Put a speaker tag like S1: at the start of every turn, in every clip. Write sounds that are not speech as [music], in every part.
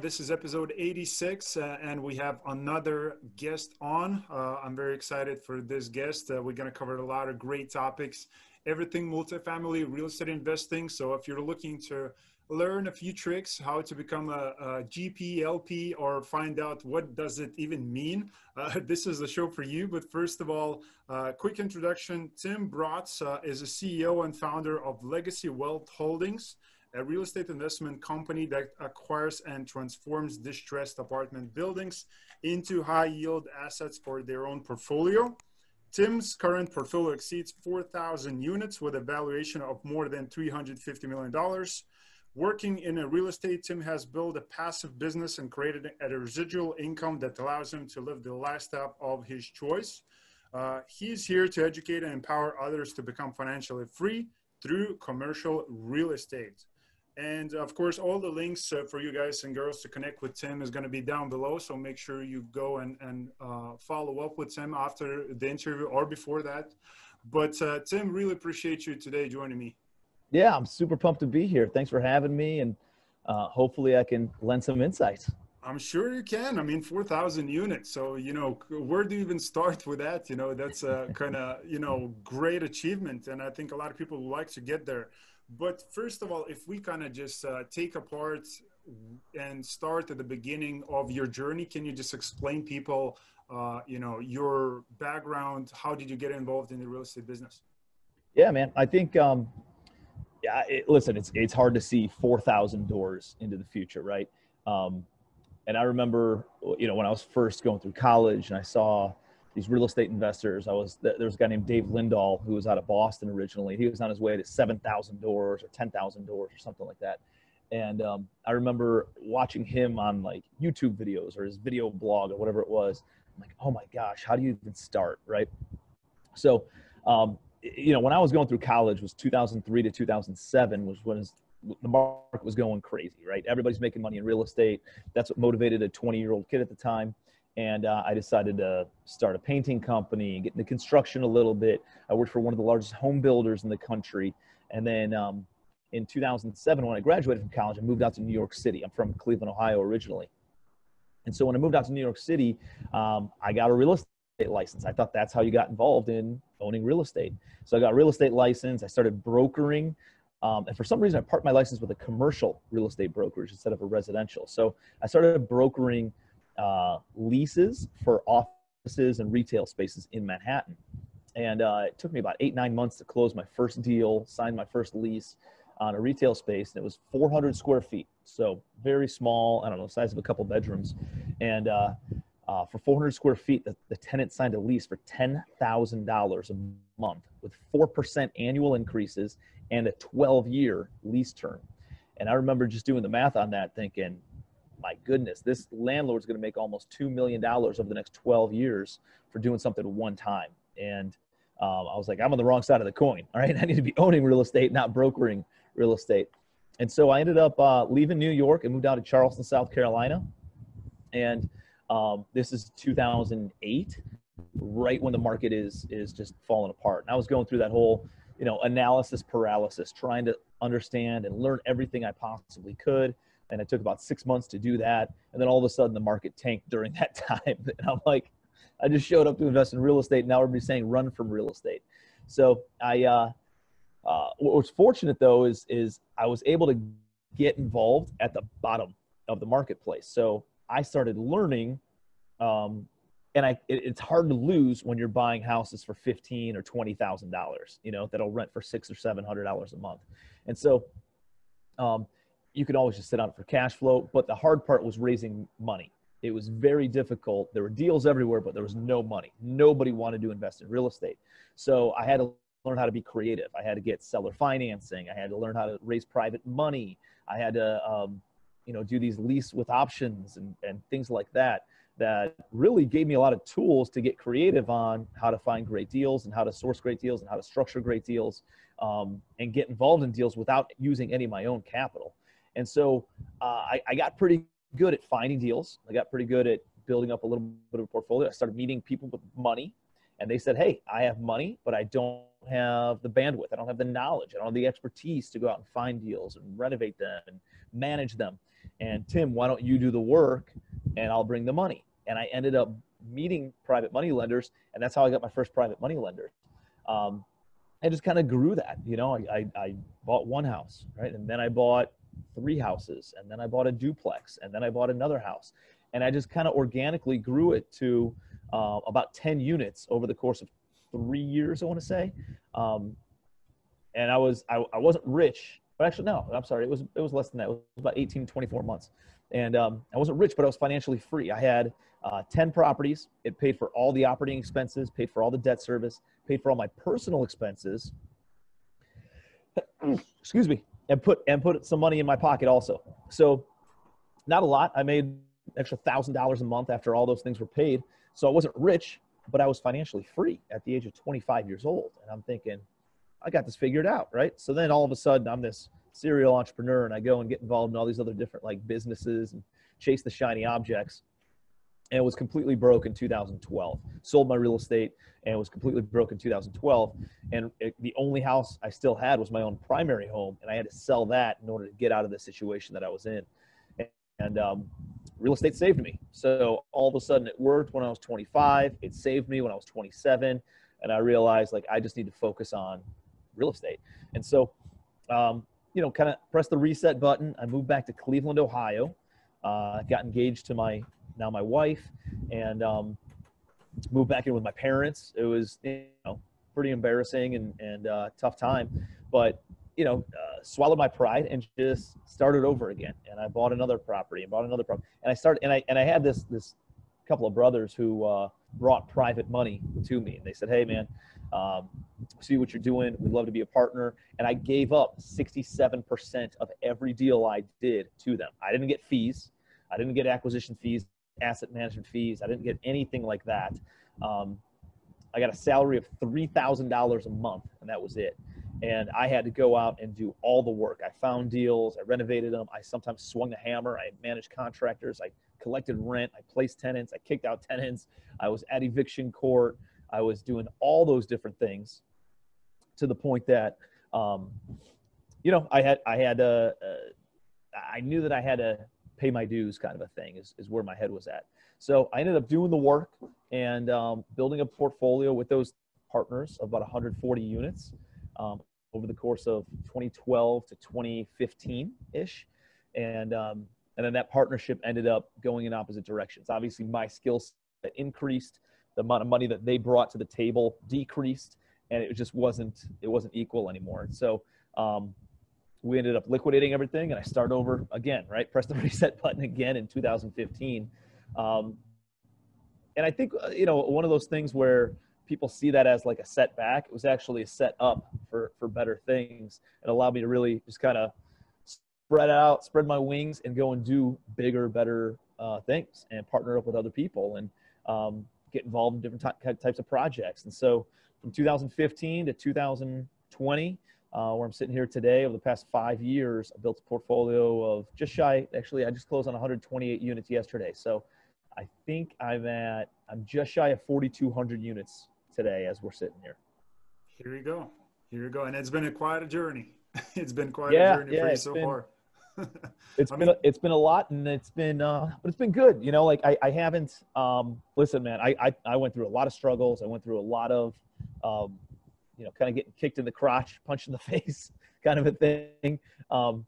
S1: This is episode 86, uh, and we have another guest on. Uh, I'm very excited for this guest. Uh, we're going to cover a lot of great topics, everything multifamily real estate investing. So if you're looking to learn a few tricks how to become a, a GP, LP, or find out what does it even mean, uh, [laughs] this is the show for you. But first of all, uh, quick introduction. Tim Bratz uh, is a CEO and founder of Legacy Wealth Holdings a real estate investment company that acquires and transforms distressed apartment buildings into high yield assets for their own portfolio. Tim's current portfolio exceeds 4,000 units with a valuation of more than $350 million. Working in a real estate, Tim has built a passive business and created a residual income that allows him to live the lifestyle of his choice. Uh, he's here to educate and empower others to become financially free through commercial real estate. And of course, all the links uh, for you guys and girls to connect with Tim is going to be down below. So make sure you go and, and uh, follow up with Tim after the interview or before that. But uh, Tim, really appreciate you today joining me.
S2: Yeah, I'm super pumped to be here. Thanks for having me. And uh, hopefully I can lend some insights.
S1: I'm sure you can. I mean, 4,000 units. So, you know, where do you even start with that? You know, that's a [laughs] kind of, you know, great achievement. And I think a lot of people would like to get there. But first of all, if we kind of just uh, take apart and start at the beginning of your journey, can you just explain people, uh, you know, your background? How did you get involved in the real estate business?
S2: Yeah, man. I think, um, yeah. It, listen, it's it's hard to see four thousand doors into the future, right? Um, and I remember, you know, when I was first going through college, and I saw these real estate investors. I was there was a guy named Dave Lindahl who was out of Boston originally. He was on his way to seven thousand doors or ten thousand doors or something like that. And um, I remember watching him on like YouTube videos or his video blog or whatever it was. I'm like, oh my gosh, how do you even start, right? So, um, you know, when I was going through college was 2003 to 2007 was when the market was going crazy, right? Everybody's making money in real estate. That's what motivated a 20 year old kid at the time and uh, I decided to start a painting company get into construction a little bit. I worked for one of the largest home builders in the country, and then um, in 2007, when I graduated from college, I moved out to New York City. I'm from Cleveland, Ohio, originally, and so when I moved out to New York City, um, I got a real estate license. I thought that's how you got involved in owning real estate. So I got a real estate license. I started brokering. Um, and for some reason, I parked my license with a commercial real estate brokerage instead of a residential. So I started brokering uh, leases for offices and retail spaces in Manhattan. And uh, it took me about eight, nine months to close my first deal, sign my first lease on a retail space. And it was 400 square feet. So very small, I don't know, size of a couple bedrooms. And uh, uh, for 400 square feet, the, the tenant signed a lease for $10,000 a month with 4% annual increases and a 12 year lease term. And I remember just doing the math on that thinking, my goodness, this landlord's going to make almost $2 million over the next 12 years for doing something one time. And um, I was like, I'm on the wrong side of the coin. All right. [laughs] I need to be owning real estate, not brokering real estate. And so I ended up uh, leaving New York and moved out to Charleston, South Carolina. And um, this is 2008, right when the market is is just falling apart. And I was going through that whole, you know, analysis paralysis, trying to understand and learn everything I possibly could and it took about six months to do that. And then all of a sudden the market tanked during [laughs] that time. And i'm like i just showed up to invest in real estate. Now everybody's saying run from real estate. So i uh, uh, what was fortunate though is is i was able to get involved at the bottom of the marketplace. So i started learning um, and I, it, it's hard to lose when you're buying houses for fifteen or twenty thousand dollars, you know, that'll rent for six or seven hundred dollars a month. And so, um, you could always just sit on it for cash flow. But the hard part was raising money. It was very difficult. There were deals everywhere, but there was no money. Nobody wanted to invest in real estate. So I had to learn how to be creative. I had to get seller financing. I had to learn how to raise private money. I had to, um, you know, do these lease with options and, and things like that. That really gave me a lot of tools to get creative on how to find great deals and how to source great deals and how to structure great deals um, and get involved in deals without using any of my own capital. And so uh, I, I got pretty good at finding deals. I got pretty good at building up a little bit of a portfolio. I started meeting people with money, and they said, "Hey, I have money, but I don't have the bandwidth. I don't have the knowledge. I don't have the expertise to go out and find deals and renovate them and manage them. And Tim, why don't you do the work and I'll bring the money? And I ended up meeting private money lenders, and that's how I got my first private money lender. Um, I just kind of grew that. You know, I, I, I bought one house, right, and then I bought three houses, and then I bought a duplex, and then I bought another house, and I just kind of organically grew it to uh, about 10 units over the course of three years, I want to say. Um, and I was I, I wasn't rich, but actually no, I'm sorry, it was it was less than that. It was about 18, 24 months, and um, I wasn't rich, but I was financially free. I had uh, 10 properties. It paid for all the operating expenses, paid for all the debt service, paid for all my personal expenses. [coughs] Excuse me, and put and put some money in my pocket also. So, not a lot. I made extra thousand dollars a month after all those things were paid. So I wasn't rich, but I was financially free at the age of 25 years old. And I'm thinking, I got this figured out, right? So then all of a sudden, I'm this serial entrepreneur and I go and get involved in all these other different like businesses and chase the shiny objects. And was completely broke in 2012. Sold my real estate and was completely broke in 2012. And it, the only house I still had was my own primary home. And I had to sell that in order to get out of the situation that I was in. And, and um, real estate saved me. So all of a sudden it worked when I was 25. It saved me when I was 27. And I realized like I just need to focus on real estate. And so, um, you know, kind of press the reset button. I moved back to Cleveland, Ohio. Uh, got engaged to my now my wife, and um, moved back in with my parents. It was you know pretty embarrassing and and uh, tough time, but you know, uh, swallowed my pride and just started over again. And I bought another property and bought another property. And I started, and I, and I had this, this couple of brothers who uh, brought private money to me. And they said, Hey man, um, see what you're doing. We'd love to be a partner. And I gave up 67% of every deal I did to them. I didn't get fees. I didn't get acquisition fees, asset management fees. I didn't get anything like that. Um, I got a salary of $3,000 a month and that was it. And I had to go out and do all the work. I found deals, I renovated them, I sometimes swung the hammer, I managed contractors, I collected rent, I placed tenants, I kicked out tenants, I was at eviction court, I was doing all those different things to the point that, um, you know, I had, I had, uh, uh, I knew that I had to pay my dues kind of a thing is, is where my head was at. So I ended up doing the work and um, building a portfolio with those partners of about 140 units um, over the course of 2012 to 2015 ish, and um, and then that partnership ended up going in opposite directions. Obviously, my skill set increased, the amount of money that they brought to the table decreased, and it just wasn't it wasn't equal anymore. So um, we ended up liquidating everything, and I start over again. Right, press the [laughs] reset button again in 2015. Um, and I think uh, you know one of those things where people see that as like a setback. It was actually a set up for for better things. It allowed me to really just kind of spread out, spread my wings, and go and do bigger, better uh, things, and partner up with other people, and um, get involved in different ty- types of projects. And so, from 2015 to 2020, uh, where I'm sitting here today, over the past five years, I built a portfolio of just shy. Actually, I just closed on 128 units yesterday. So. I think I'm at I'm just shy of 4,200 units today as we're sitting here.
S1: Here you go. Here you go. And it's been a quite a journey. [laughs] it's been quite yeah, a journey yeah, for you so been, far. [laughs]
S2: it's I been a, it's been a lot and it's been uh but it's been good. You know, like I, I haven't um listen man, I, I I went through a lot of struggles. I went through a lot of um you know, kind of getting kicked in the crotch, [laughs] punched in the face, [laughs] kind of a thing. Um,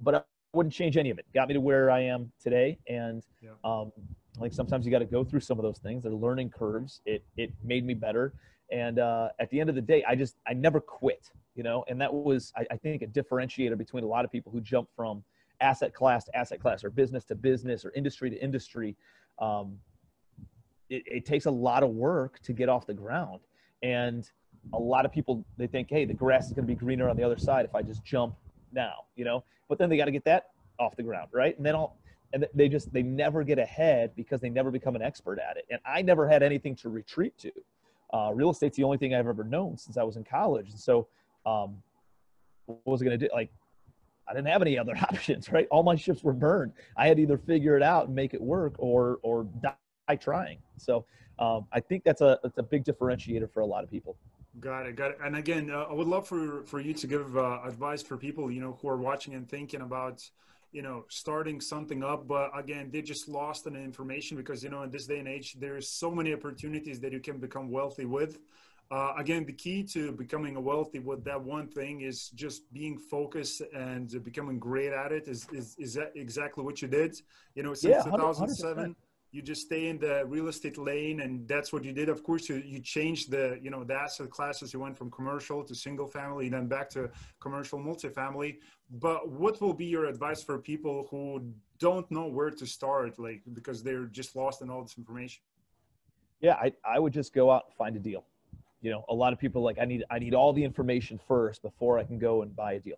S2: but I wouldn't change any of it. Got me to where I am today, and yeah. um, like sometimes you got to go through some of those things they're learning curves it it made me better and uh, at the end of the day i just i never quit you know and that was I, I, think a differentiator between a lot of people who jump from asset class to asset class or business to business or industry to industry um, it, it takes a lot of work to get off the ground and a lot of people they think hey the grass is going to be greener on the other side if i just jump now you know? But then they got to get that off the ground right? And then i'll and they just they never get ahead because they never become an expert at it. And i never had anything to retreat to. Uh, real estate's the only thing i've ever known since i was in college. And so um, what was i going to do? Like i didn't have any other [laughs] options right? All my ships were burned. I had to either figure it out and make it work or or die trying. So um, i think that's a that's a big differentiator for a lot of people
S1: Got it, got it. And again, uh, I would love for for you to give uh, advice for people you know who are watching and thinking about you know starting something up. But again they just lost an information because you know in this day and age there's so many opportunities that you can become wealthy with. Uh, again the key to becoming a wealthy with that one thing is just being focused and becoming great at it is is, is that exactly what you did. You know since yeah, 2007 you just stay in the real estate lane and that's what you did. Of course you, you changed the you know the asset classes. You went from commercial to single family then back to commercial multifamily. But what will be your advice for people who don't know where to start like because they're just lost in all this information?
S2: Yeah i, I would just go out and find a deal. You know a lot of people like i need i need all the information first before i can go and buy a deal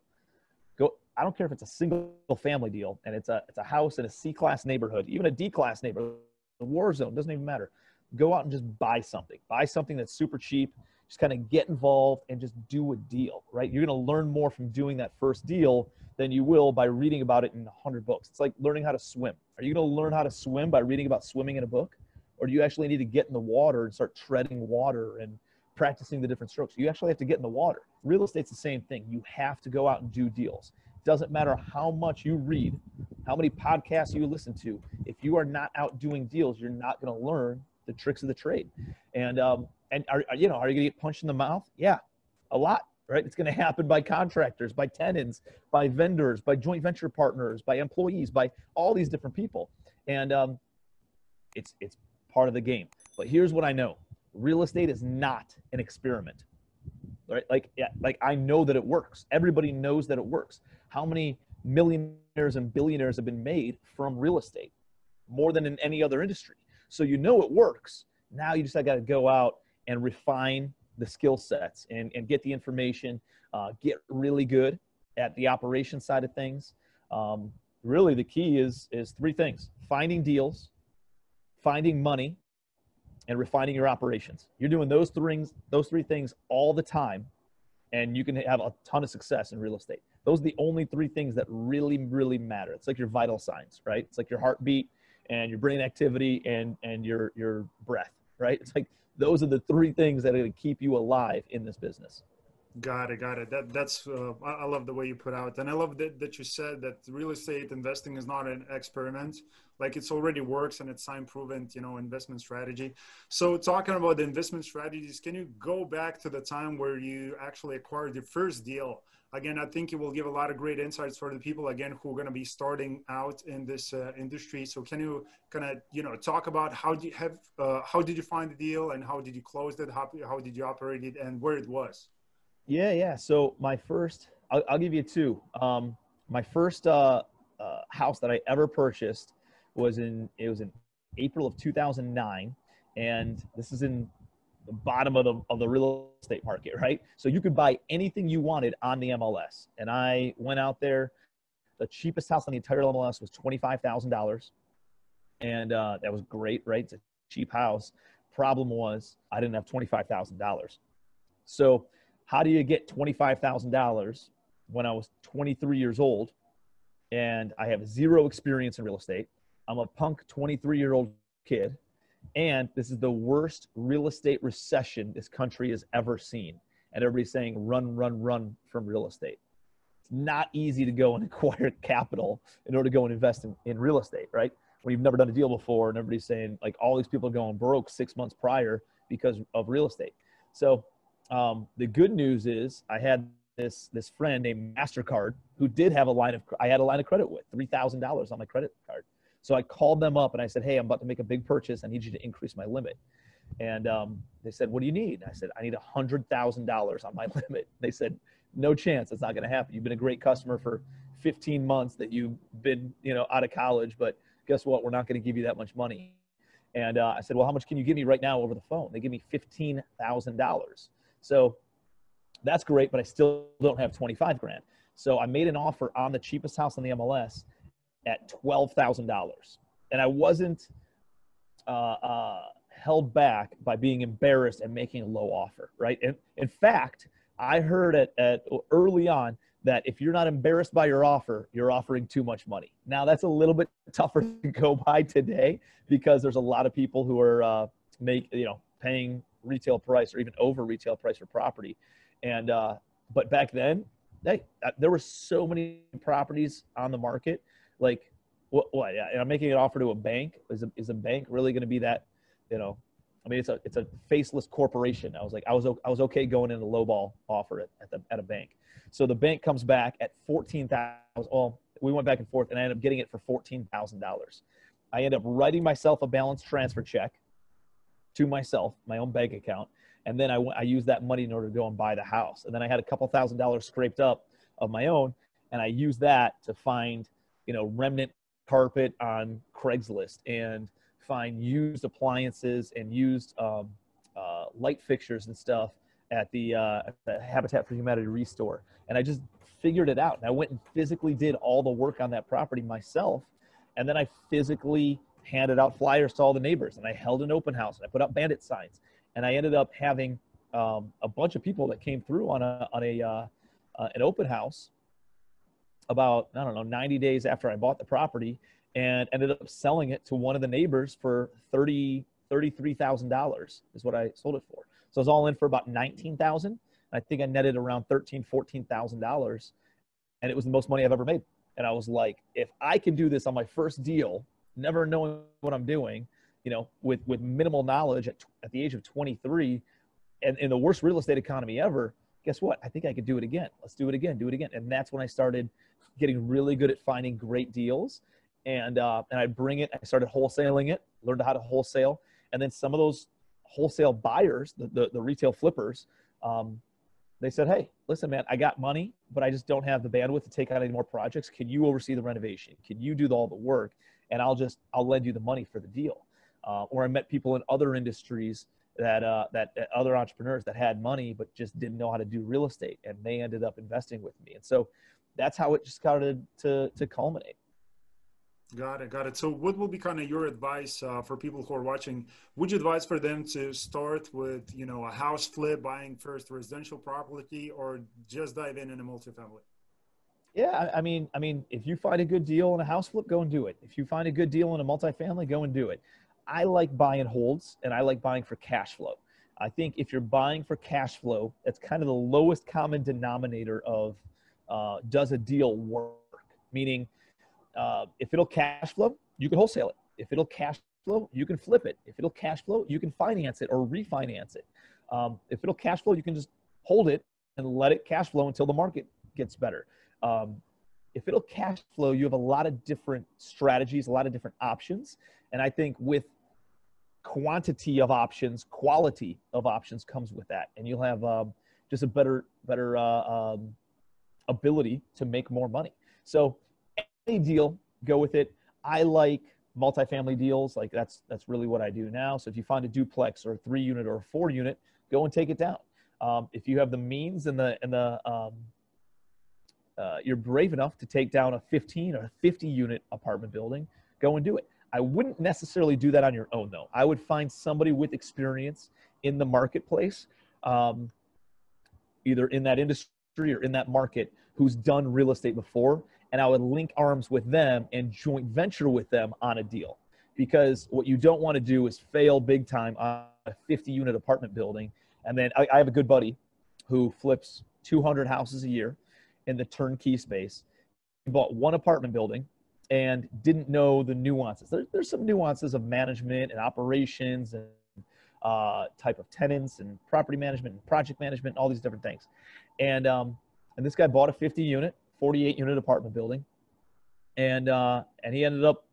S2: i don't care if it's a single family deal and it's a it's a house in a c class neighborhood even a d class neighborhood a war zone doesn't even matter go out and just buy something buy something that's super cheap just kind of get involved and just do a deal right you're going to learn more from doing that first deal than you will by reading about it in 100 books it's like learning how to swim are you going to learn how to swim by reading about swimming in a book or do you actually need to get in the water and start treading water and practicing the different strokes. You actually have to get in the water. Real estate's the same thing. You have to go out and do deals. Doesn't matter how much you read, how many podcasts you listen to. If you are not out doing deals, you're not going to learn the tricks of the trade. And um, and are, you know, are you going to get punched in the mouth? Yeah, a lot. Right? It's going [laughs] to happen by contractors, by tenants, by vendors, by joint venture partners, by employees, by all these different people. And um, it's it's part of the game. But here's what I know real estate is not an experiment right? Like yeah, like i know that it works. Everybody knows that it works. How many millionaires and billionaires have been made from real estate more than in any other industry? So you know it works. Now you just got to go out and refine the skill sets and, and get the information uh, get really good at the operation side of things. Um, really the key is is three things. Finding deals finding money and refining your operations. You're doing those three those three things all the time, and you can have a ton of success in real estate. Those are the only three things that really, really matter. It's like your vital signs, right? It's like your heartbeat and your brain activity and and your your breath, right? It's like those are the three things that are going to keep you alive in this business.
S1: Got it, got it. That that's uh, I love the way you put out, and I love that that you said that real estate investing is not an experiment. Like it's already works and it's time proven, you know, investment strategy. So talking about the investment strategies, can you go back to the time where you actually acquired your first deal? Again, I think it will give a lot of great insights for the people again who are going to be starting out in this uh, industry. So can you kind of you know talk about how did you have uh, how did you find the deal and how did you close it? How how did you operate it and where it was?
S2: Yeah, yeah. So my first, I'll, I'll give you two. Um, my first uh, uh, house that I ever purchased was in it was in April of 2009, and this is in the bottom of the of the real estate market, right? So you could buy anything you wanted on the MLS, and I went out there. The cheapest house on the entire MLS was twenty five thousand dollars, and uh, that was great, right? It's a cheap house. Problem was I didn't have twenty five thousand dollars, so how do you get $25,000 when I was 23 years old and I have zero experience in real estate? I'm a punk 23 year old kid, and this is the worst real estate recession this country has ever seen. And everybody's saying, run, run, run from real estate. It's not easy to go and [laughs] acquire capital in order to go and invest in, in real estate, right? When you've never done a deal before, and everybody's saying, like, all these people are going broke six months prior because of real estate. So um, the good news is I had this this friend named Mastercard who did have a line of I had a line of credit with three thousand dollars on my credit card. So I called them up and I said, "Hey, I'm about to make a big purchase. I need you to increase my limit." And um, they said, "What do you need?" I said, "I need a hundred thousand dollars on my [laughs] limit." They said, "No chance. That's not going to happen. You've been a great customer for 15 months that you've been, you know, out of college, but guess what? We're not going to give you that much money." And uh, I said, "Well, how much can you give me right now over the phone?" They give me fifteen thousand dollars. So that's great, but I still don't have 25 grand. So I made an offer on the cheapest house on the MLS at $12,000. And I wasn't uh, uh, held back by being embarrassed and making a low offer, right? And in fact, I heard at, at early on that if you're not embarrassed by your offer, you're offering too much money. Now that's a little bit [laughs] tougher to go by today because there's a lot of people who are uh, make you know paying retail price or even over retail price for property. And uh, but back then, hey, uh, there were so many properties on the market Like, what? what yeah, I'm making an offer to a bank. Is a, is a bank really going to be that? You know, I mean, it's a it's a faceless corporation. I was like, I was I was okay going in a lowball offer at, at the at a bank. So the bank comes back at fourteen thousand. Well, we went back and forth, and I ended up getting it for fourteen thousand dollars. I ended up writing myself a balance transfer check to myself, my own bank account, and then I, I used that money in order to go and buy the house. And then I had a couple thousand dollars scraped up of my own, and I used that to find, you know, remnant carpet on Craigslist and find used appliances and used um, uh, light fixtures and stuff at the, uh, the Habitat for Humanity restore. And I just figured it out. And I went and physically did all the work on that property myself. And then I physically handed out flyers to all the neighbors and I held an open house and I put up bandit signs. And I ended up having um, a bunch of people that came through on a, on a, uh, uh, an open house about, I don't know, 90 days after I bought the property and ended up selling it to one of the neighbors for 30, $33,000 is what I sold it for. So I was all in for about 19,000. I think I netted around 13, $14,000 and it was the most money I've ever made. And I was like, if I can do this on my first deal, never knowing what I'm doing, you know, with, with minimal knowledge at, at the age of 23 and in the worst real estate economy ever, guess what? I think I could do it again. Let's do it again, do it again. And that's when I started getting really good at finding great deals. And, uh, and I'd bring it, I started wholesaling it, learned how to wholesale. And then some of those wholesale buyers, the, the, the retail flippers, um, they said, Hey, listen, man, I got money, but I just don't have the bandwidth to take on any more projects. Can you oversee the renovation? Can you do all the work? And I'll just, I'll lend you the money for the deal. Uh, or I met people in other industries that, uh, that, that other entrepreneurs that had money, but just didn't know how to do real estate. And they ended up investing with me. And so that's how it just started to, to culminate.
S1: Got it, got it. So, what will be kind of your advice uh, for people who are watching? Would you advise for them to start with, you know, a house flip, buying first residential property, or just dive in in a multifamily?
S2: Yeah, I mean, I mean, if you find a good deal in a house flip, go and do it. If you find a good deal in a multifamily, go and do it. I like buying holds, and I like buying for cash flow. I think if you're buying for cash flow, that's kind of the lowest common denominator of uh, does a deal work? Meaning uh, if it'll cash flow, you can wholesale it. If it'll cash flow, you can flip it. If it'll cash flow, you can finance it or refinance it. Um, if it'll cash flow, you can just hold it and let it cash flow until the market gets better. Um, if it'll cash flow, you have a lot of different strategies, a lot of different options. And I think with quantity of options, quality of options comes with that. And you'll have um, just a better, better uh, um, ability to make more money. So any deal, go with it. I like multifamily deals. Like that's that's really what I do now. So if you find a duplex or a three unit or a four unit, go and take it down. Um, if you have the means and the and the um, uh, you're brave enough to take down a 15 or 50 unit apartment building, go and do it. I wouldn't necessarily do that on your own though. I would find somebody with experience in the marketplace, um, either in that industry or in that market who's done real estate before and I would link arms with them and joint venture with them on a deal. Because what you don't want to do is fail big time on a 50 unit apartment building. And then I, I have a good buddy who flips 200 houses a year in the turnkey space. Bought one apartment building and didn't know the nuances. There, there's some nuances of management and operations and uh, type of tenants and property management and project management, and all these different things. And um, and this guy bought a 50 unit 48 unit apartment building, and uh, and he ended up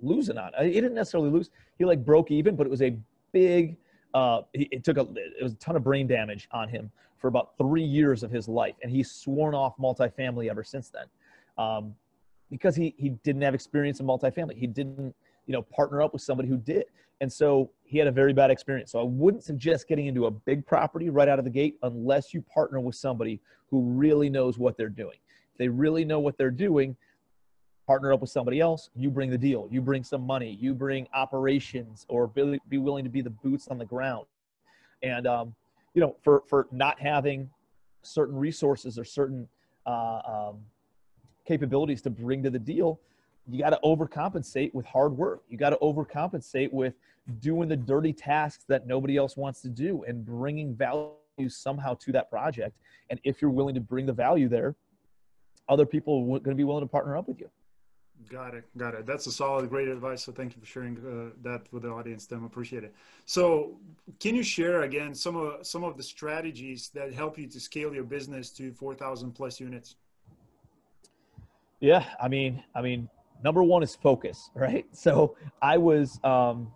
S2: losing on it. He didn't necessarily lose. He like broke even, but it was a big. Uh, it took a it was a ton of brain damage on him for about three years of his life, and he's sworn off multifamily ever since then, um, because he he didn't have experience in multifamily. He didn't you know partner up with somebody who did, and so he had a very bad experience. So I wouldn't suggest getting into a big property right out of the gate unless you partner with somebody who really knows what they're doing they really know what they're doing, partner up with somebody else. You bring the deal. You bring some money. You bring operations, or be, be willing to be the boots on the ground. And um, you know, for for not having certain resources or certain uh, um, capabilities to bring to the deal, you got to overcompensate with hard work. You got to overcompensate with doing the dirty tasks that nobody else wants to do and bringing value somehow to that project. And if you're willing to bring the value there, other people are going to be willing to partner up with you.
S1: Got it. Got it. That's a solid, great advice. So thank you for sharing uh, that with the audience. Tim appreciate it. So, can you share again some of some of the strategies that help you to scale your business to four thousand plus units?
S2: Yeah, I mean, I mean, number one is focus, [laughs] right? So I was, um,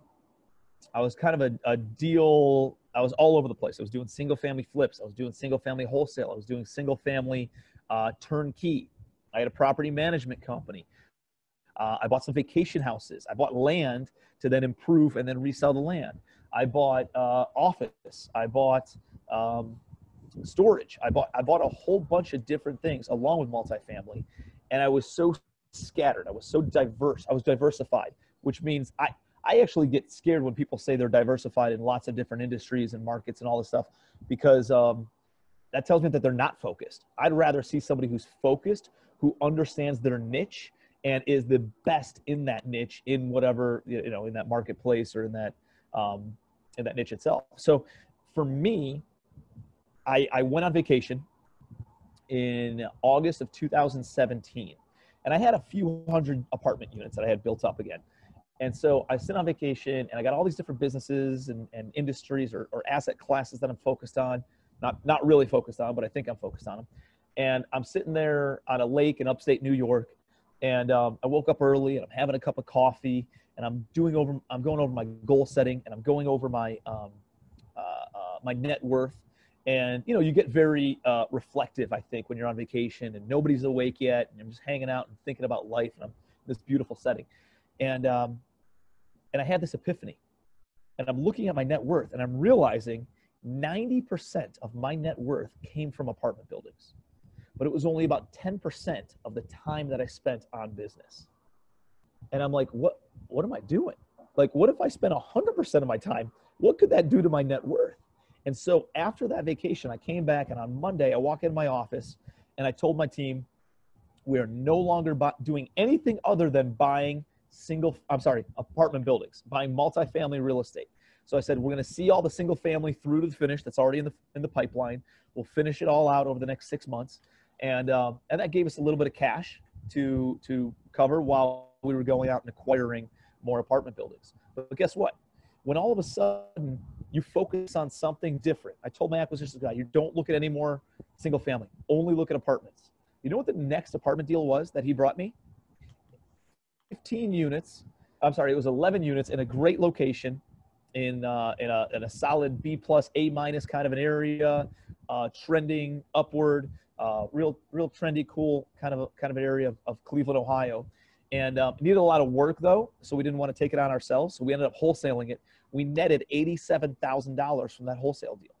S2: I was kind of a, a deal. I was all over the place. I was doing single family flips. I was doing single family wholesale. I was doing single family uh, turnkey. I had a property management company. Uh, I bought some vacation houses. I bought land to then improve and then resell the land. I bought uh, office. I bought um, storage. I bought I bought a whole bunch of different things along with multifamily, and I was so scattered. I was so diverse. I was diversified, which means I I actually get scared when people say they're diversified in lots of different industries and markets and all this stuff because um, that tells me that they're not focused. I'd rather see somebody who's focused, who understands their niche and is the best in that niche in whatever you know in that marketplace or in that um, in that niche itself. So for me, I, I went on vacation in August of 2017, and I had a few hundred apartment units that I had built up again. And so I sit on vacation and I got all these different businesses and, and industries or, or asset classes that I'm focused on. Not, not really focused on, but I think I'm focused on them. And I'm sitting there on a lake in upstate New York and um, I woke up early and I'm having a cup of coffee and I'm doing over I'm going over my goal setting and I'm going over my um, uh, uh, my net worth. And you know you get very uh, reflective I think when you're on vacation and nobody's awake yet and I'm just hanging out and thinking about life and I'm in this beautiful setting. And um, and I had this epiphany and I'm looking at my net worth and I'm realizing 90% of my net worth came from apartment buildings but it was only about 10% of the time that I spent on business. And I'm like, what, what am I doing? Like, what if I spent 100% of my time? What could that do to my net worth? And so after that vacation, I came back and on Monday, I walk in my office and I told my team, we are no longer doing anything other than buying single, I'm sorry, apartment buildings, buying multifamily real estate. So I said, we're going to see all the single family through to the finish that's already in the, in the pipeline. We'll finish it all out over the next six months and um, and that gave us a little bit of cash to to cover while we were going out and acquiring more apartment buildings. But, but guess what? When all of a sudden you focus on something different, I told my acquisitions guy, you don't look at any more single family, only look at apartments. You know what the next apartment deal was that he brought me? 15 units. I'm sorry, it was 11 units in a great location in uh, in a in a solid B plus A minus kind of an area, uh, trending upward uh, real real trendy, cool kind of a, kind of an area of, of Cleveland, Ohio. And um, needed a lot of work though, so we didn't want to take it on ourselves. So we ended up wholesaling it. We netted eighty-seven thousand dollars from that wholesale deal.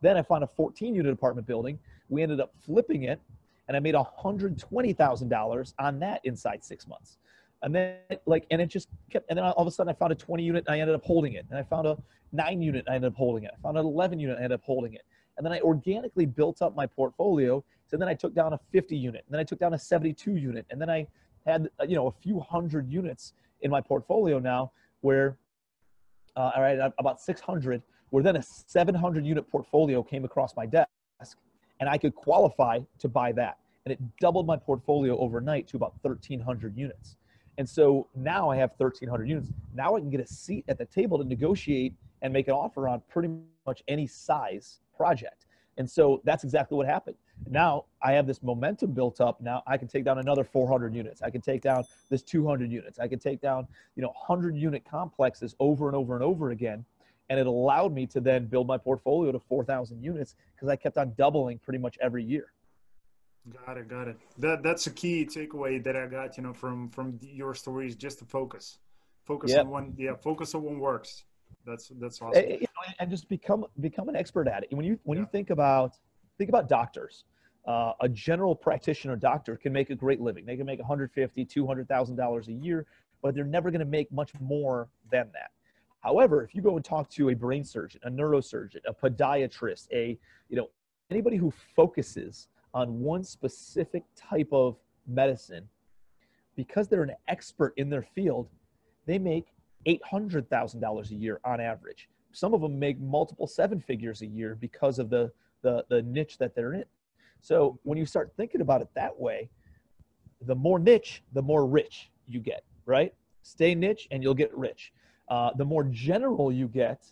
S2: Then I found a 14 unit apartment building. We ended up flipping it, and I made $120,000 on that inside six months. And then like, and it just kept, and then all of a sudden I found a 20 unit and I ended up holding it. And I found a nine unit and I ended up holding it. I found an 11 unit and I ended up holding it. And then I organically built up my portfolio. So then I took down a 50 unit, and then I took down a 72 unit, and then I had uh, you know a few hundred units in my portfolio now, where uh, all right about 600, where then a 700 unit portfolio came across my desk, and I could qualify to buy that, and it doubled my portfolio overnight to about 1,300 units. And so now I have 1,300 units. Now I can get a seat at the table to negotiate and make an offer on pretty much any size project. And so that's exactly what happened. Now I have this momentum built up. Now I can take down another 400 units. I can take down this 200 units. I can take down, you know, 100 unit complexes over and over and over again. And it allowed me to then build my portfolio to 4,000 units because I kept on doubling pretty much every year.
S1: Got it, got it. That that's a key takeaway that I got, you know, from from your stories. Just to focus, focus yep. on one. Yeah, focus on what works. That's that's eh, awesome. And,
S2: and just become become an expert at it. When you when yeah. you think about think about doctors, uh, a general practitioner doctor can make a great living. They can make 150, 200,000 dollars a year, but they're never going to make much more than that. However, if you go and talk to a brain surgeon, a neurosurgeon, a podiatrist, a you know anybody who focuses on one specific type of medicine, because they're an expert in their field, they make $800,000 a year on average. Some of them make multiple seven figures a year because of the, the, the niche that they're in. So when you start thinking about it that way, the more niche, the more rich you get, right? Stay niche and you'll get rich. Uh, the more general you get,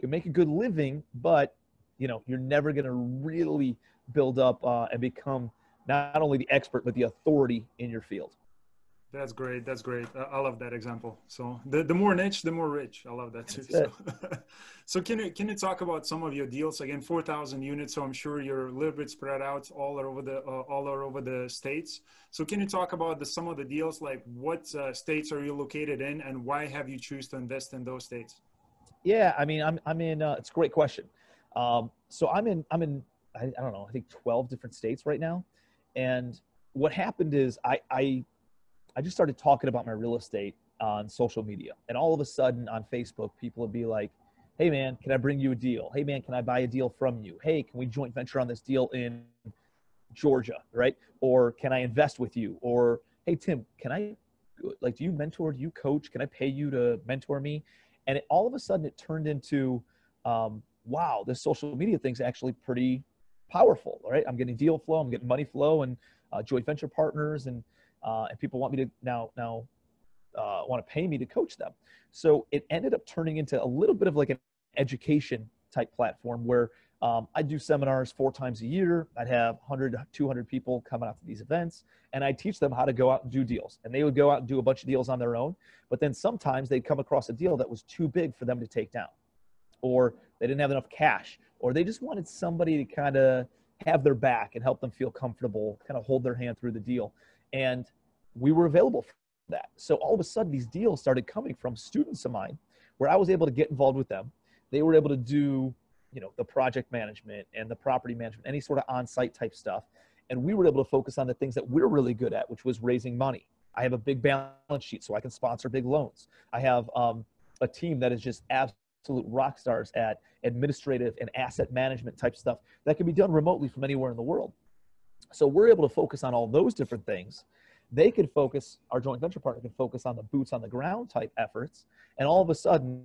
S2: you make a good living, but you know you're never going to really build up uh, and become not only the expert but the authority in your field.
S1: That's great. That's great. I love that example. So the, the more niche, the more rich. I love that too. [laughs] So, [laughs] so, can you can you talk about some of your deals again? Four thousand units. So I'm sure you're a little bit spread out all over the uh, all over the states. So can you talk about the, some of the deals? Like what uh, states are you located in, and why have you choose to invest in those states?
S2: Yeah, I mean, I'm I'm in. Uh, it's a great question. Um, so I'm in I'm in I, I don't know I think 12 different states right now, and what happened is I I I just started talking about my real estate on social media. And all of a sudden on Facebook, people would be like, hey man, can I bring you a deal? Hey man, can I buy a deal from you? Hey, can we joint venture on this deal in Georgia, right? Or can I invest with you? Or hey Tim, can I like do you mentor, do you coach? Can I pay you to mentor me? And it, all of a sudden it turned into um, wow, this social media thing's actually pretty powerful, right? I'm getting deal flow, I'm getting money flow and uh, joint venture partners and uh, and people want me to now now uh, want to pay me to coach them. So it ended up turning into a little bit of like an education type platform where um, I do seminars four times a year. I'd have 100, 200 people coming out to these events, and I teach them how to go out and do deals. And they would go out and do a bunch of deals on their own, but then sometimes they'd come across a deal that was too big for them to take down, or they didn't have enough cash, or they just wanted somebody to kind of have their back and help them feel comfortable, kind of hold their hand through the deal and we were available for that. So all of a sudden, these deals started coming from students of mine, where I was able to get involved with them. They were able to do, you know, the project management and the property management, any sort of on-site type stuff, and we were able to focus on the things that we're really good at, which was raising money. I have a big balance sheet, so I can sponsor big loans. I have um, a team that is just absolute rock stars at administrative and asset management type stuff that can be done remotely from anywhere in the world. So we're able to focus on all those different things. They could focus, our joint venture partner can focus on the boots on the ground type efforts. And all of a sudden,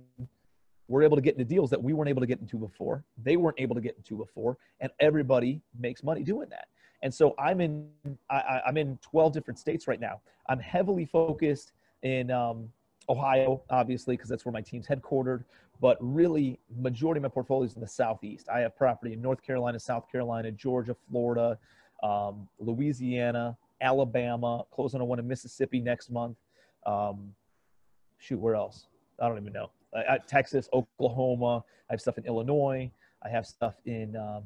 S2: we're able to get into deals that we weren't able to get into before. They weren't able to get into before. And everybody makes money doing that. And so I'm in, I, am in 12 different states right now. I'm heavily focused in um, Ohio, obviously, because that's where my team's headquartered. But really, majority of my portfolio is in the Southeast. I have property in North Carolina, South Carolina, Georgia, Florida, um, Louisiana, Alabama, closing on one in Mississippi next month. Um, shoot, where else? I don't even know. I, I, Texas, Oklahoma. I have stuff in Illinois. I have stuff in um,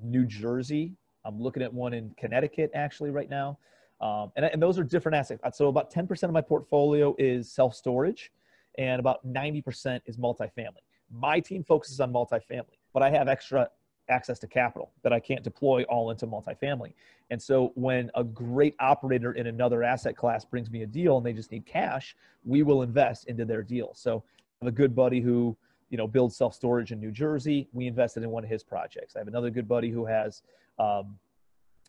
S2: New Jersey. I'm looking at one in Connecticut actually right now. Um, and, and those are different assets. So about 10% of my portfolio is self storage, and about 90% is multifamily. My team focuses on multifamily, but I have extra access to capital that I can't deploy all into multifamily. And so when a great operator in another asset class brings me a deal and they just need cash, we will invest into their deal. So I have a good buddy who, you know, builds self-storage in New Jersey. We invested in one of his projects. I have another good buddy who has, um,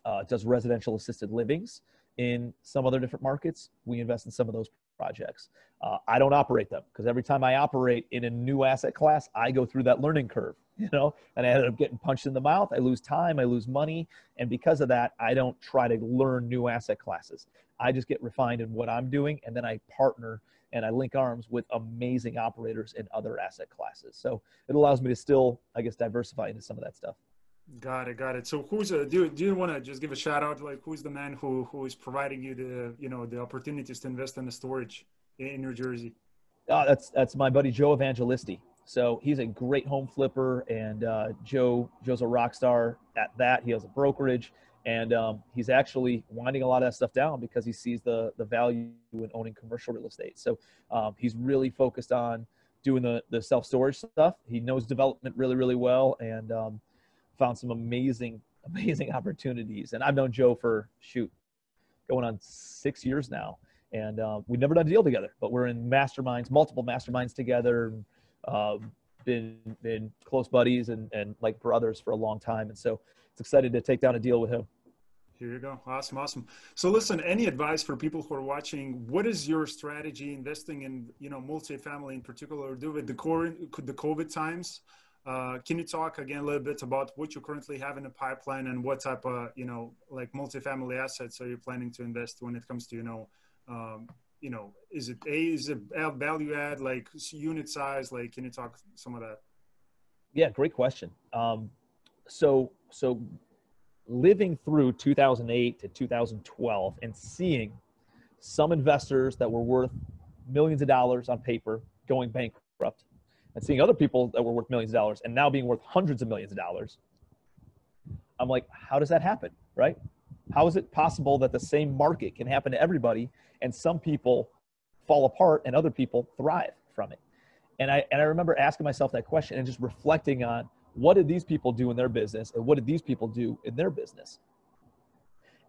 S2: uh, does residential assisted livings in some other different markets. We invest in some of those projects. Uh, I don't operate them because every time I operate in a new asset class, I go through that learning curve, [laughs] you know, and I ended up getting punched in the mouth. I lose time, I lose money. And because of that, I don't try to learn new asset classes. I just get refined in what I'm doing and then I partner and I link arms with amazing operators in other asset classes. So it allows me to still, I guess, diversify into some of that stuff.
S1: Got it, got it. So who's a, do do you want to just give a shout out like who's the man who who is providing you the you know the opportunities to invest in the storage in New Jersey?
S2: Uh, that's that's my buddy Joe Evangelisti. So he's a great home flipper, and uh, Joe Joe's a rock star at that. He has a brokerage, and um, he's actually winding a lot of that stuff down because he sees the the value in owning commercial real estate. So um, he's really focused on doing the the self storage stuff. He knows development really really well, and um, found some amazing, [laughs] amazing opportunities. And I've known Joe for shoot, going on six years now. And uh, we've never done a deal together, but we're in masterminds, multiple masterminds together. Um, been been close buddies and, and like brothers for a long time. And so it's excited to take down a deal with him.
S1: Here you go. Awesome, awesome. So listen, any advice for people who are watching? What is your strategy investing in, you know, multifamily in particular, do with the core, the COVID times? Uh, can you talk again a little bit about what you currently have in the pipeline and what type of, you know, like multifamily assets are you planning to invest when it comes to, you know, um, you know, is it a is it value add like unit size? Like, can you talk some of that?
S2: Yeah, great question. Um, so so living through 2008 to 2012 and seeing some investors that were worth millions of dollars on paper going bankrupt and seeing other people that were worth millions of dollars and now being worth hundreds of millions of dollars i'm like how does that happen right? How is it possible that the same market can happen to everybody and some people fall apart and other people thrive from it? And i and i remember asking myself that question and just reflecting on what did these people do in their business and what did these people do in their business?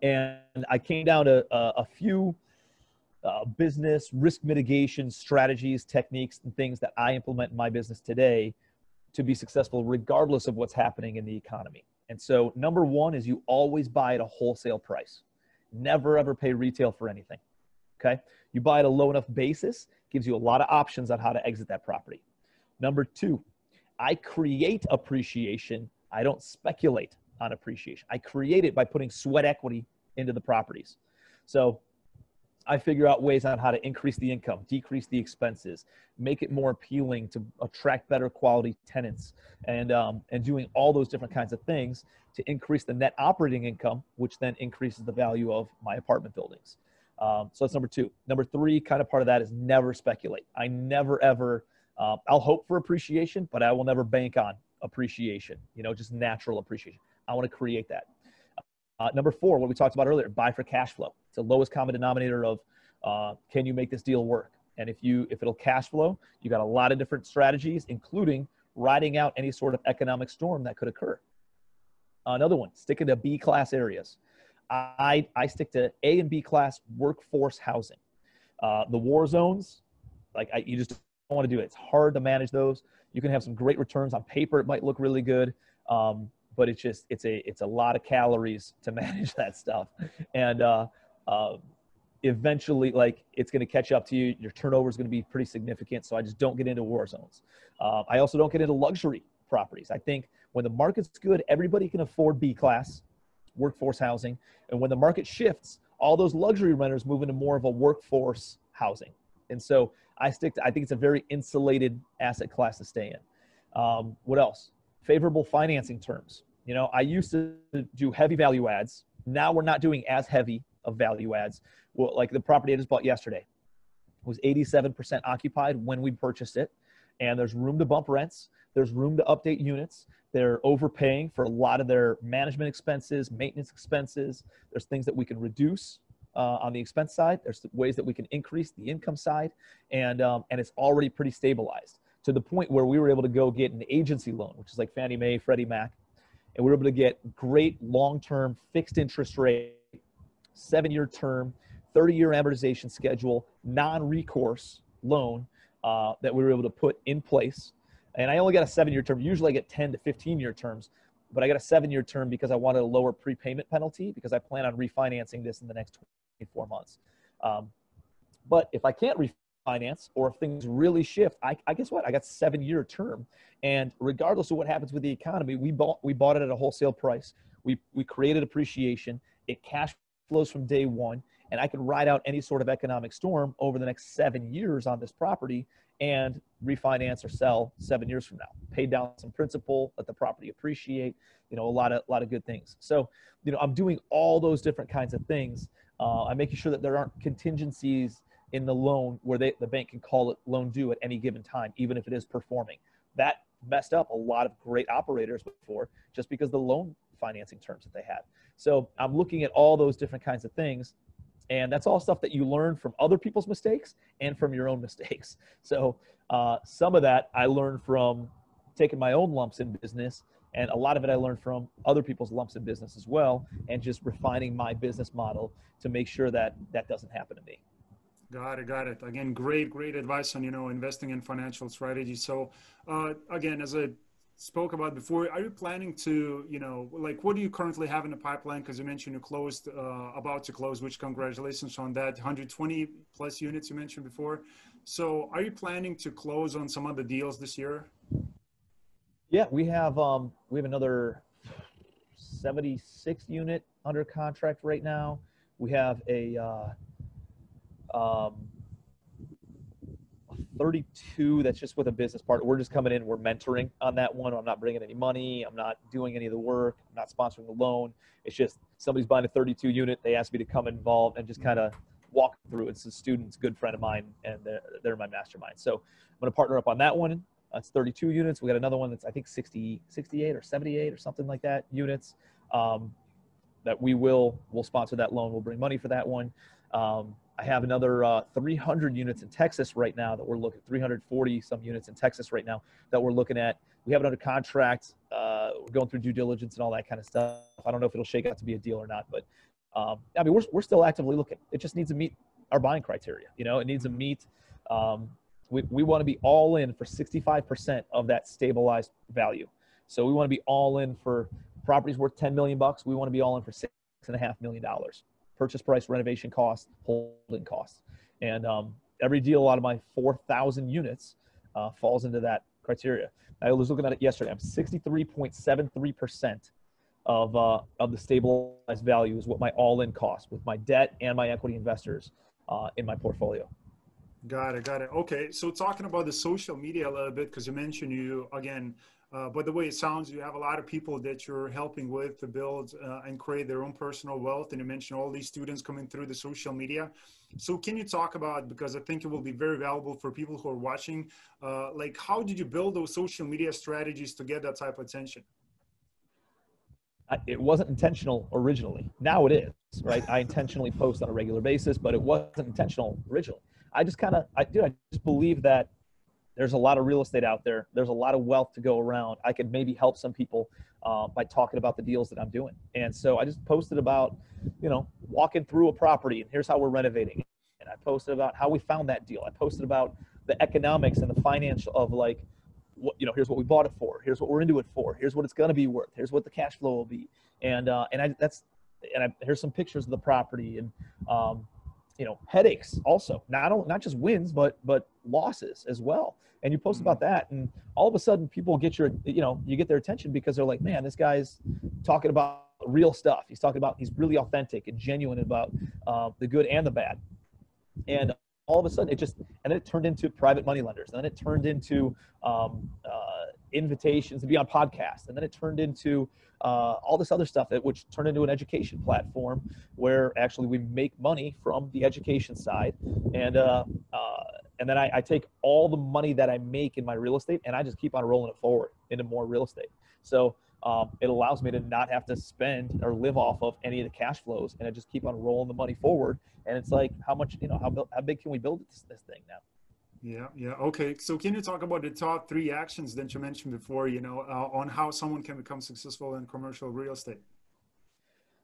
S2: And i came down to a, a few uh, business risk mitigation strategies techniques and things that i implement in my business today to be successful regardless of what's happening in the economy and so number one is you always buy at a wholesale price never ever pay retail for anything okay you buy at a low enough basis gives you a lot of options on how to exit that property number two I create appreciation. I don't speculate on appreciation. I create it by putting sweat equity into the properties. So I figure out ways on how to increase the income, decrease the expenses, make it more appealing to attract better quality tenants, and um, and doing all those different kinds of things to increase the net operating income, which then increases the value of my apartment buildings. Um, so that's number two. Number three, kind of part of that is never speculate. I never ever uh, I'll hope for appreciation, but I will never bank on appreciation, you know, just natural appreciation. I want to create that. Uh, number four, what we talked about earlier, buy for cash flow. It's the lowest common denominator of uh, can you make this deal work? And if you if it'll cash flow, you got a lot of different strategies, including riding out any sort of economic storm that could occur. Another one, sticking to B class areas. I I stick to A and B class workforce housing. Uh, the war zones, like I, you just don't want to do it. It's hard to manage those. You can have some great returns on paper. It might look really good. Um, but it's just, it's a, it's a lot of calories to [laughs] manage that stuff. And, uh, uh, eventually like it's going to catch up to you. Your turnover is going to be pretty significant. So I just don't get into war zones. Uh, I also don't get into luxury properties. I think when the market's good, everybody can afford B class workforce housing. And when the market shifts, all those luxury renters move into more of a workforce housing. And so I stick to, I think it's a very insulated asset class to stay in. Um, what else? Favorable financing terms. You know, I used to do heavy value adds. Now we're not doing as heavy of value adds. Well, like the property I just bought yesterday was 87% occupied when we purchased it. And there's room to bump rents. There's room to update units. They're overpaying for a lot of their management expenses, maintenance expenses. There's things that we can reduce uh, on the expense side. There's ways that we can increase the income side, and um, and it's already pretty stabilized to the point where we were able to go get an agency loan, which is like Fannie Mae, Freddie Mac, and we were able to get great long-term fixed interest rate, seven-year term, 30-year amortization schedule, non-recourse loan uh, that we were able to put in place. And I only got a seven-year term. Usually, I get 10 to 15-year terms but I got a seven year term because I wanted a lower prepayment penalty because I plan on refinancing this in the next 24 months. Um, but if I can't refinance or if things really shift, I, I guess what? I got seven year term. And regardless of what happens with the economy, we bought, we bought it at a wholesale price. We, we created appreciation. It cash flows from day one. And I can ride out any sort of economic storm over the next seven years on this property and refinance or sell seven years from now. Pay down some principal, let the property appreciate, you know, a lot of, a lot of good things. So, you know, I'm doing all those different kinds of things uh, I'm making sure that there aren't contingencies in the loan where they, the bank can call it loan due at any given time, even if it is performing. That messed up a lot of great operators before just because the loan financing terms that they had. So I'm looking at all those different kinds of things. And that's all stuff that you learn from other people's mistakes and from your own [laughs] mistakes. So uh, some of that I learned from taking my own lumps in business and a lot of it I learned from other people's lumps in business as well, and just refining my business model to make sure that that doesn't happen to me.
S1: Got it, got it. Again, great, great advice on you know investing in financial strategy. So, uh, again, as I spoke about before, are you planning to you know like what do you currently have in the pipeline? Because you mentioned you closed, uh, about to close, which congratulations on that. 120 plus units you mentioned before. So, are you planning to close on some other deals this year?
S2: Yeah, we have um, we have another 76 unit under contract right now. We have a uh, um, 32 that's just with a business partner. We're just coming in, we're mentoring on that one. I'm not bringing any money, I'm not doing any of the work, I'm not sponsoring the loan. It's just somebody's buying a 32 unit. They asked me to come involved and just kind of walk through. It's a student's good friend of mine, and they're, they're my mastermind. So I'm going to partner up on that one. That's 32 units. We got another one that's I think 60, 68 or 78 or something like that units. Um, that we will will sponsor that loan. We'll bring money for that one. Um, I have another uh, 300 units in Texas right now that we're looking 340 some units in Texas right now that we're looking at. We have it under contract. Uh, we're going through due diligence and all that kind of stuff. I don't know if it'll shake out to be a deal or not, but um, I mean we're we're still actively looking. It just needs to meet our buying criteria. You know, it needs to meet. Um, we we want to be all in for 65% of that stabilized value. So we want to be all in for properties worth 10 million bucks. We want to be all in for six and a half million dollars purchase price, renovation costs, holding costs. And um, every deal out of my 4,000 units uh, falls into that criteria. I was looking at it yesterday. I'm 63.73% of, uh, of the stabilized value is what my all-in cost with my debt and my equity investors uh, in my portfolio.
S1: Got it, got it. Okay, so talking about the social media a little bit, because you mentioned you, again, uh, but the way it sounds, you have a lot of people that you're helping with to build uh, and create their own personal wealth. And you mentioned all these students coming through the social media. So can you talk about, because I think it will be very valuable for people who are watching, uh, like how did you build those social media strategies to get that type of attention?
S2: It wasn't intentional originally. Now it is, right? I intentionally post on a regular basis, but it wasn't intentional originally. I just kind of, I do, I just believe that there's a lot of real estate out there. There's a lot of wealth to go around. I could maybe help some people uh, by talking about the deals that I'm doing. And so I just posted about, you know, walking through a property and here's how we're renovating. And I posted about how we found that deal. I posted about the economics and the financial of like, what, you know, here's what we bought it for. Here's what we're into it for. Here's what it's going to be worth. Here's what the cash flow will be. And, uh, and I, that's, and I, here's some pictures of the property and, um, you know headaches also. Not only, not just wins but but losses as well. And you post about mm-hmm. that and all of a sudden people get your you know you get their attention because they're like man this guy's talking about real stuff. He's talking about he's really authentic and genuine about uh, the good and the bad. And all of a sudden it just and then it turned into private money lenders. And then it turned into um, uh, invitations to be on podcasts and then it turned into uh, all this other stuff that which turned into an education platform where actually we make money from the education side and uh, uh, and then I, I, take all the money that I make in my real estate and I just keep on rolling it forward into more real estate. So um, it allows me to not have to spend or live off of any of the cash flows and I just keep on rolling the money forward. And it's like, how much, you know, how, how big can we build this, this thing now?
S1: Yeah, yeah. Okay. So can you talk about the top three actions that you mentioned before, you know, uh, on how someone can become successful in commercial real estate?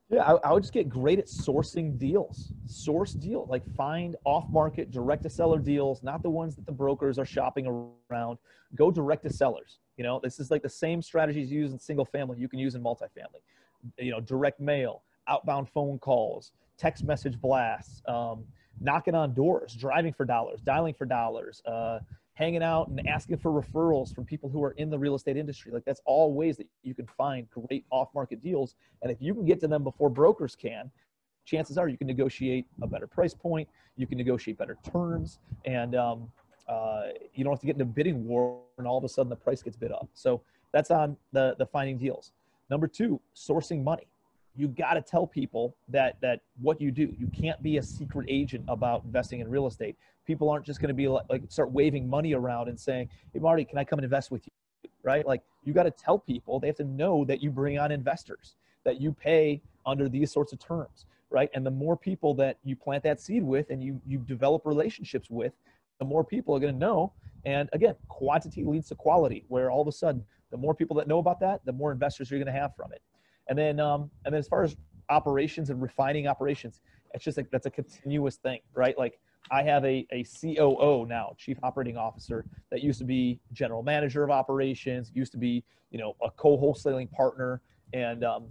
S2: Yeah, I, I, would just get great at sourcing deals. Source deal, like find off-market, direct-to-seller deals, not the ones that the brokers are shopping around. Go direct to sellers. You know, this is like the same strategies used in single family you can use in multifamily. You know, direct mail, outbound phone calls, text message blasts, um, knocking on doors, driving for dollars, dialing for dollars, uh, hanging out and asking for referrals from people who are in the real estate industry. Like that's all ways that you can find great off-market deals. And if you can get to them before brokers can, chances are you can negotiate a better price point, you can negotiate better terms, and um, uh, you don't have to get into bidding war and all of a sudden the price gets bid up. So that's on the the finding deals. Number two, sourcing money you got to tell people that that what you do. You can't be a secret agent about investing in real estate. People aren't just going to be like, like, start waving money around and saying hey marty can i come and invest with you? Right? Like you got to tell people they have to know that you bring on investors that you pay under these sorts of terms right? And the more people that you plant that seed with and you you develop relationships with the more people are going to know. And again quantity leads to quality where all of a sudden the more people that know about that the more investors you're going to have from it and then, um, and then as far as operations and refining operations, it's just like that's a continuous thing, right? Like I have a, a COO now, chief operating officer, that used to be general manager of operations, used to be, you know, a co-wholesaling partner. And, um,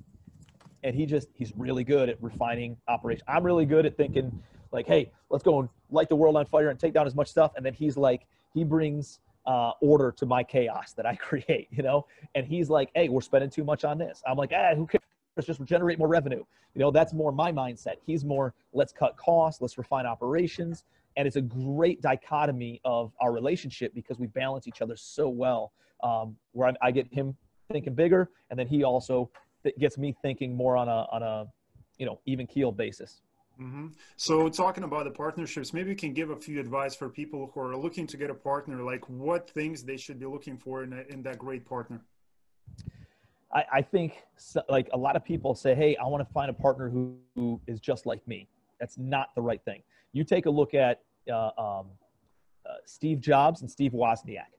S2: and he just, he's really good at refining operations. I'm really good at thinking like, Hey, let's go and light the world on fire and take down as much stuff. And then he's like, he brings uh, order to my chaos that I [laughs] create, you know? And he's like, hey, we're spending too much on this. I'm like, ah, who cares? Just generate more revenue. You know, that's more my mindset. He's more, let's cut costs, let's refine operations. And it's a great dichotomy of our relationship because we balance each other so well. Um, where I, I get him thinking bigger, and then he also gets me thinking more on a on a you know even keel basis.
S1: Mm-hmm. So, talking about the partnerships, maybe you can give a few advice for people who are looking to get a partner, like what things they should be looking for in, a, in that great partner.
S2: I, I think, so, like a lot of people say, "Hey, I want to find a partner who, who is just like me." That's not the right thing. You take a look at uh, um, uh, Steve Jobs and Steve Wozniak,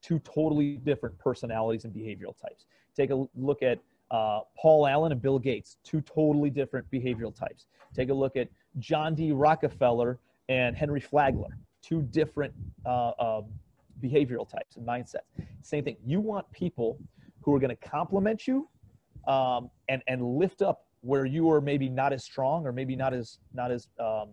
S2: two totally different personalities and behavioral types. Take a look at uh, Paul Allen and Bill Gates, two totally different behavioral types. Take a look at John D. Rockefeller and Henry Flagler, two different uh, um, behavioral types and mindsets. Same thing. You want people who are going to complement you um, and and lift up where you are maybe not as strong or maybe not as not as um,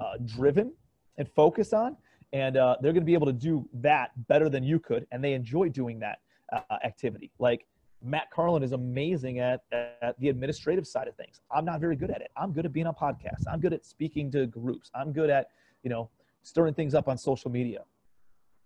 S2: uh, driven and focused on, and uh, they're going to be able to do that better than you could, and they enjoy doing that uh, activity. Like Matt Carlin is amazing at, at the administrative side of things. I'm not very good at it. I'm good at being on podcasts. I'm good at speaking to groups. I'm good at, you know, stirring things up on social media.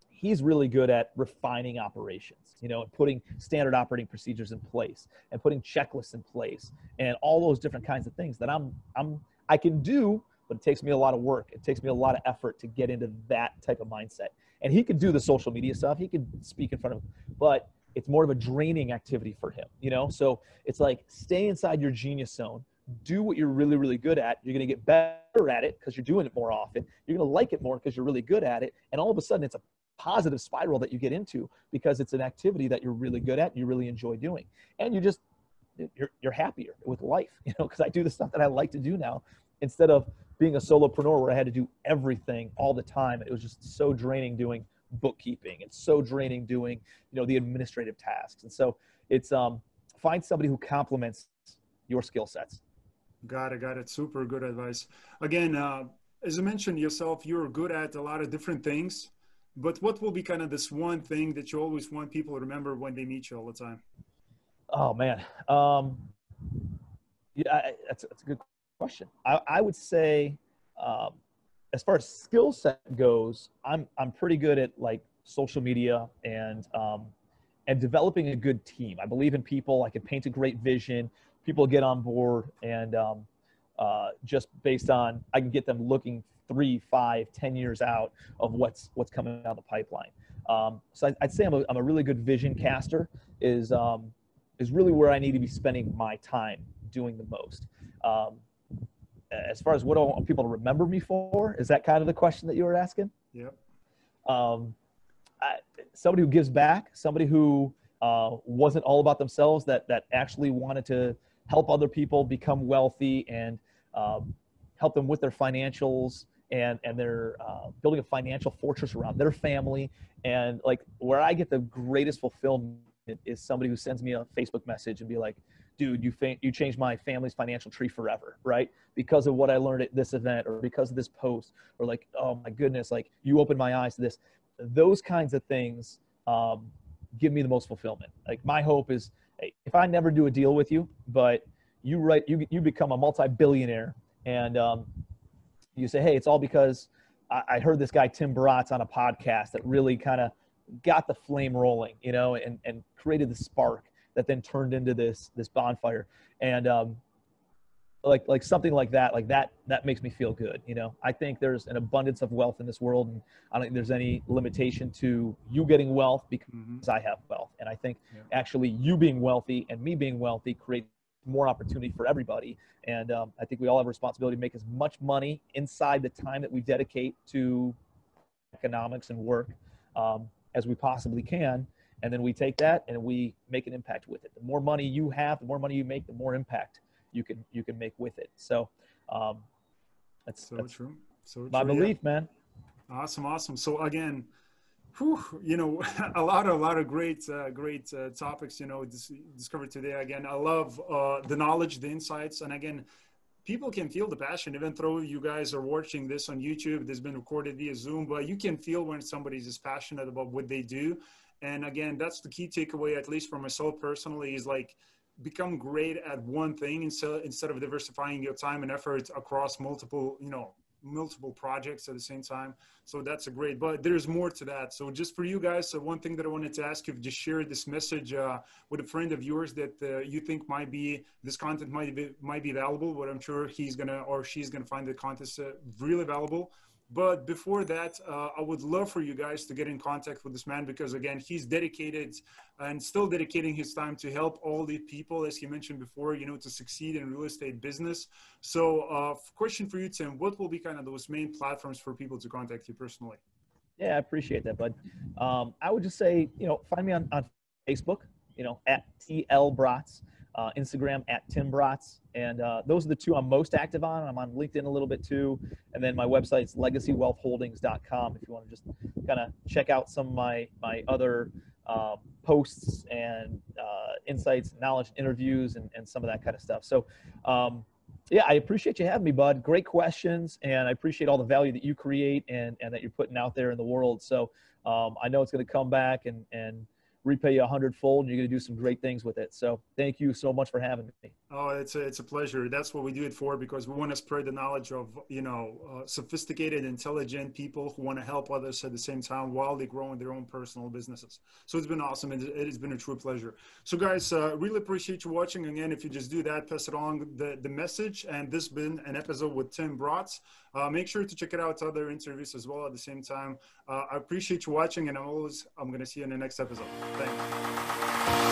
S2: He's really good at refining operations, you know, and putting standard operating procedures in place and putting checklists in place and all those different kinds of things that I'm I'm I can do, but it takes me a lot of work. It takes me a lot of effort to get into that type of mindset. And he could do the social media stuff. He could speak in front of, but it's more of a draining activity for him, you know? So it's like stay inside your genius zone, do what you're really, really good at. You're going to get better at it because you're doing it more often. You're going to like it more because you're really good at it. And all of a sudden, it's a positive spiral that you get into because it's an activity that you're really good at you really enjoy doing. And you just, you're, you're happier with life, [laughs] you know, because I do the stuff that I like to do now instead of being a solopreneur where I had to do everything all the time. It was just so draining doing bookkeeping. It's so draining doing, you know, the administrative tasks. And so it's um, find somebody who complements your skill sets.
S1: Got it. Got it. Super good advice. Again, uh, as you mentioned yourself, you're good at a lot of different things. But what will be kind of this one thing that you always want people to remember when they meet you all the time?
S2: Oh man, um, yeah, I, that's that's a good question. I, I would say um, as far as skill set goes, I'm I'm pretty good at like social media and um, and developing a good team. I believe in people. I can paint a great vision. People get on board, and um, uh, just based on I can get them looking three, five, ten years out of what's what's coming down the pipeline. Um, so I, would say I'm a, I'm a really good vision caster. Is um, is really where I need to be spending my time doing the most. Um, as far as what I want people to remember me for, is that kind of the question that you were asking?
S1: Yep.
S2: Um, I, somebody who gives back, somebody who uh, wasn't all about themselves, that that actually wanted to help other people become wealthy and um, help them with their financials and and they're uh, building a financial fortress around their family. And like where I get the greatest fulfillment is somebody who sends me a Facebook message and be like, dude, you fa- you changed my family's financial tree forever, right? Because of what I learned at this event or because of this post or like, oh my goodness, like you opened my eyes to this. Those kinds of things um, give me the most fulfillment. Like my hope is, if I never do a deal with you, but you write, you you become a multi-billionaire, and um, you say, hey, it's all because I, I heard this guy Tim Bratz on a podcast that really kind of got the flame rolling, you know, and and created the spark that then turned into this this bonfire. And um, like like something like that like that that makes me feel good you know? I think there's an abundance of wealth in this world and i don't think there's any limitation to you getting wealth because mm-hmm. i have wealth. And i think yeah. actually you being wealthy and me being wealthy create more opportunity for everybody. And um, i think we all have a responsibility to make as much money inside the time that we dedicate to economics and work um, as we possibly can and then we take that and we make an impact with it. The more money you have the more money you make the more impact you can you can make with it. So um that's
S1: so
S2: that's
S1: true. So
S2: my
S1: true,
S2: belief
S1: yeah.
S2: man.
S1: Awesome awesome. So again whew, you know [laughs] a lot of a lot of great uh, great uh, topics you know dis- discovered today. Again i love uh, the knowledge the insights. And again people can feel the passion, even though you guys are watching this on YouTube. This has been recorded via Zoom, but you can feel when somebody's is passionate about what they do. And again, that's the key takeaway, at least for myself personally, is like become great at one thing instead instead of diversifying your time and effort across multiple, you know, multiple projects at the same time. So that's a great, but there's more to that. So just for you guys, so one thing that I wanted to ask you, just share this message uh, with a friend of yours that uh, you think might be, this content might be, might be valuable, but I'm sure he's gonna, or she's gonna find the content uh, really valuable. But before that, uh, I would love for you guys to get in contact with this man because, again, he's dedicated and still dedicating his time to help all the people, as he mentioned before, you know, to succeed in real estate business. So, uh, question for you, Tim: What will be kind of those main platforms for people to contact you personally?
S2: Yeah, I appreciate that, bud. Um, I would just say, you know, find me on, on Facebook, you know, at TL Bratz uh, Instagram at Tim Bratz. And uh, those are the two I'm most active on. I'm on LinkedIn a little bit too. And then my website's legacywealthholdings.com if you want to just kind of check out some of my, my other um, posts and uh, insights, knowledge, interviews, and, and some of that kind of stuff. So, um, yeah, I appreciate you having me, bud. Great questions. And I appreciate all the value that you create and, and that you're putting out there in the world. So um, I know it's going to come back and, and repay you a hundredfold and you're going to do some great things with it. So thank you so much for having me.
S1: Oh, it's a, it's a pleasure. That's what we do it for because we want to spread the knowledge of, you know, uh, sophisticated, intelligent people who want to help others at the same time while they grow in their own personal businesses. So it's been awesome. It, it has been a true pleasure. So guys, uh, really appreciate you watching. Again, if you just do that, pass it along the, the message. And this has been an episode with Tim Bratz. Uh, make sure to check it out other interviews as well at the same time. Uh, I appreciate you watching and I'm always, I'm going to see you in the next episode. Thanks.